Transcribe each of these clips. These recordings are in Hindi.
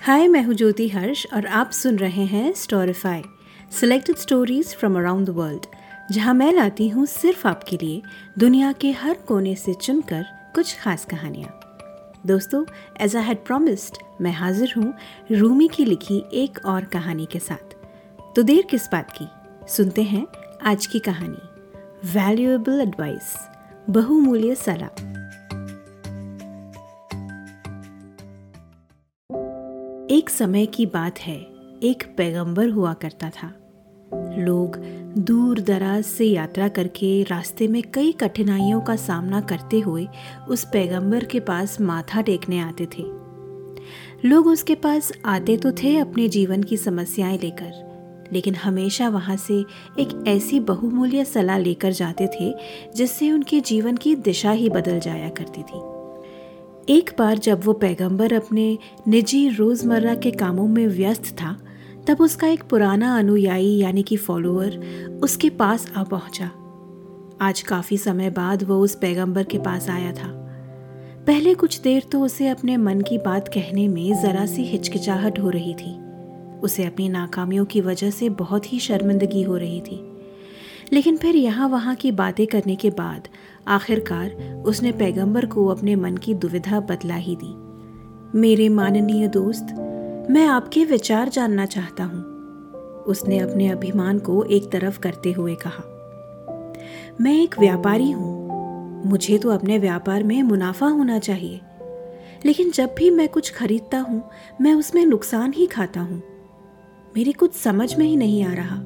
हाय मैं हूँ ज्योति हर्ष और आप सुन रहे हैं Storify selected stories from around the world जहाँ मैं लाती हूँ सिर्फ़ आपके लिए दुनिया के हर कोने से चुनकर कुछ खास कहानियाँ। दोस्तों एज आई हैड प्रॉमिस्ड मैं हाजिर हूँ रूमी की लिखी एक और कहानी के साथ। तो देर किस बात की? सुनते हैं आज की कहानी। वैल्यूएबल एडवाइस बहुमूल्य सलाह। एक समय की बात है, एक पैगंबर हुआ करता था। लोग दूर दराज से यात्रा करके रास्ते में कई कठिनाइयों का सामना करते हुए उस पैगंबर के पास माथा टेकने आते थे। लोग उसके पास आते तो थे अपने जीवन की समस्याएँ लेकर, लेकिन हमेशा वहाँ से एक ऐसी बहुमूल्य सलाह लेकर जाते थे, जिससे उनके जीवन की दिशा ही बदल जाया करती थी। एक बार जब वो पैगंबर अपने निजी रोज़मर्रा के कामों में व्यस्त था, तब उसका एक पुराना अनुयायी यानी कि फॉलोअर उसके पास आ पहुँचा। आज काफ़ी समय बाद वो उस पैगंबर के पास आया था। पहले कुछ देर तो उसे अपने मन की बात कहने में ज़रा सी हिचकिचाहट हो रही थी। उसे अपनी नाकामियों की वजह से बहुत ही शर्मिंदगी हो रही थी। लेकिन फिर यहाँ वहाँ की बातें करने के बाद आखिरकार उसने पैगंबर को अपने मन की दुविधा बतला ही दी। मेरे माननीय दोस्त, मैं आपके विचार जानना चाहता हूँ, उसने अपने अभिमान को एक तरफ़ करते हुए कहा। मैं एक व्यापारी हूँ, मुझे तो अपने व्यापार में मुनाफा होना चाहिए, लेकिन जब भी मैं कुछ खरीदता हूँ, मैं उसमें नुकसान ही खाता हूँ। मेरी कुछ समझ में ही नहीं आ रहा।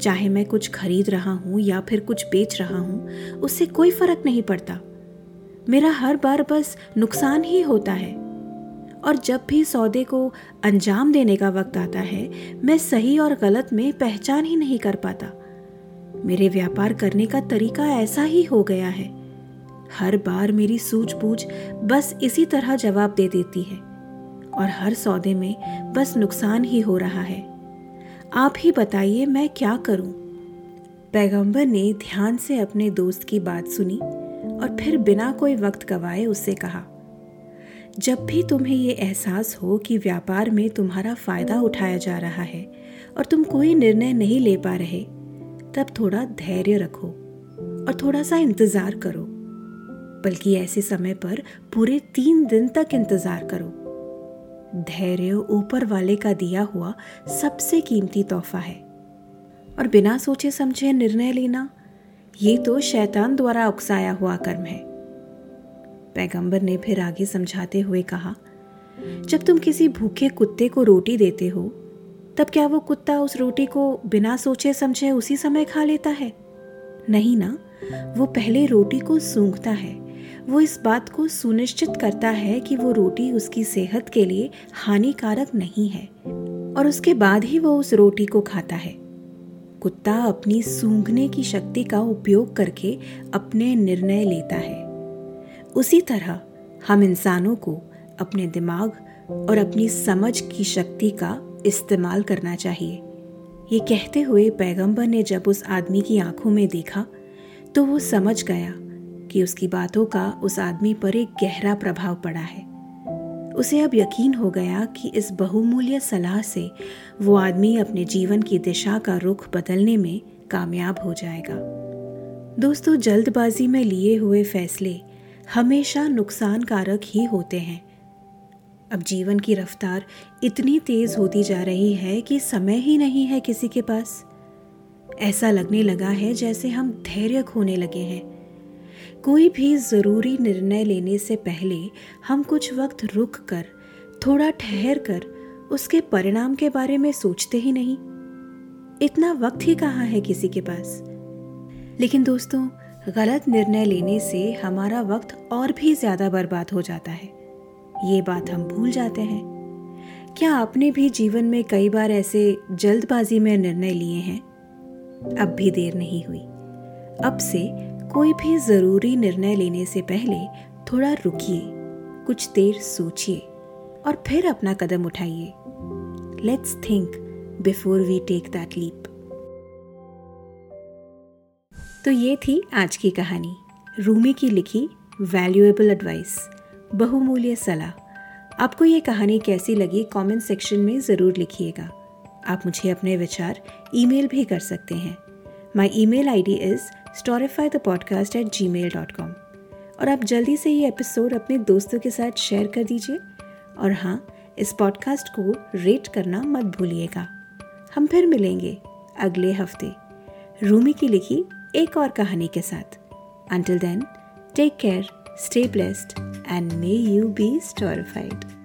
चाहे मैं कुछ खरीद रहा हूँ या फिर कुछ बेच रहा हूँ, उससे कोई फ़र्क नहीं पड़ता। मेरा हर बार बस नुकसान ही होता है। और जब भी सौदे को अंजाम देने का वक्त आता है, मैं सही और गलत में पहचान ही नहीं कर पाता। मेरे व्यापार करने का तरीका ऐसा ही हो गया है। हर बार मेरी सूझबूझ बस इसी तरह जवाब दे देती है। और हर सौदे में बस नुकसान ही हो रहा है। आप ही बताइए मैं क्या करूँ? पैगंबर ने ध्यान से अपने दोस्त की बात सुनी और फिर बिना कोई वक्त गवाए उससे कहा, जब भी तुम्हें ये एहसास हो कि व्यापार में तुम्हारा फ़ायदा उठाया जा रहा है और तुम कोई निर्णय नहीं ले पा रहे, तब थोड़ा धैर्य रखो और थोड़ा सा इंतज़ार करो, बल्कि ऐसे समय पर पूरे तीन दिन तक इंतज़ार करो धैर्य ऊपर वाले का दिया हुआ सबसे कीमती तोहफा है। और बिना सोचे समझे निर्णय लेना, ये तो शैतान द्वारा उकसाया हुआ कर्म है। पैगंबर ने फिर आगे समझाते हुए कहा, जब तुम किसी भूखे कुत्ते को रोटी देते हो, तब क्या वो कुत्ता उस रोटी को बिना सोचे समझे उसी समय खा लेता है? नहीं ना, वो पहले रोटी को सूंघता है। वो इस बात को सुनिश्चित करता है कि वो रोटी उसकी सेहत के लिए हानिकारक नहीं है, और उसके बाद ही वो उस रोटी को खाता है। कुत्ता अपनी सूंघने की शक्ति का उपयोग करके अपने निर्णय लेता है। उसी तरह हम इंसानों को अपने दिमाग और अपनी समझ की शक्ति का इस्तेमाल करना चाहिए। ये कहते हुए पैगंबर ने जब उस आदमी की आँखों में देखा तो वो समझ गया कि उसकी बातों का उस आदमी पर एक गहरा प्रभाव पड़ा है। उसे अब यकीन हो गया कि इस बहुमूल्य सलाह से वो आदमी अपने जीवन की दिशा का रुख बदलने में कामयाब हो जाएगा। दोस्तों, जल्दबाजी में लिए हुए फैसले हमेशा नुकसानकारक ही होते हैं। अब जीवन की रफ्तार इतनी तेज होती जा रही है कि समय ही नहीं है किसी के पास। ऐसा लगने लगा है जैसे हम धैर्य खोने लगे हैं। कोई भी ज़रूरी निर्णय लेने से पहले हम कुछ वक्त रुक कर, थोड़ा ठहर कर, उसके परिणाम के बारे में सोचते ही नहीं। इतना वक्त ही कहाँ है किसी के पास? लेकिन दोस्तों, गलत निर्णय लेने से हमारा वक्त और भी ज़्यादा बर्बाद हो जाता है। ये बात हम भूल जाते हैं। क्या आपने भी जीवन में कई बार ऐसे जल्दबाजी में निर्णय लिए हैं? अब भी देर नहीं हुई। अब से कोई भी ज़रूरी निर्णय लेने से पहले थोड़ा रुकिए, कुछ देर सोचिए और फिर अपना कदम उठाइए। Let's think before we take that leap तो ये थी आज की कहानी। रूमी की लिखी वैल्यूएबल एडवाइस बहुमूल्य सलाह। आपको ये कहानी कैसी लगी कमेंट सेक्शन में ज़रूर लिखिएगा। आप मुझे अपने विचार ईमेल भी कर सकते हैं। My email ID is Storify the podcast at Gmail dot com और आप जल्दी से ये एपिसोड अपने दोस्तों के साथ शेयर कर दीजिए। और हाँ इस पॉडकास्ट को रेट करना मत भूलिएगा। हम फिर मिलेंगे अगले हफ़्ते। रूमी की लिखी एक और कहानी के साथ। Until then take care stay blessed and may you be storified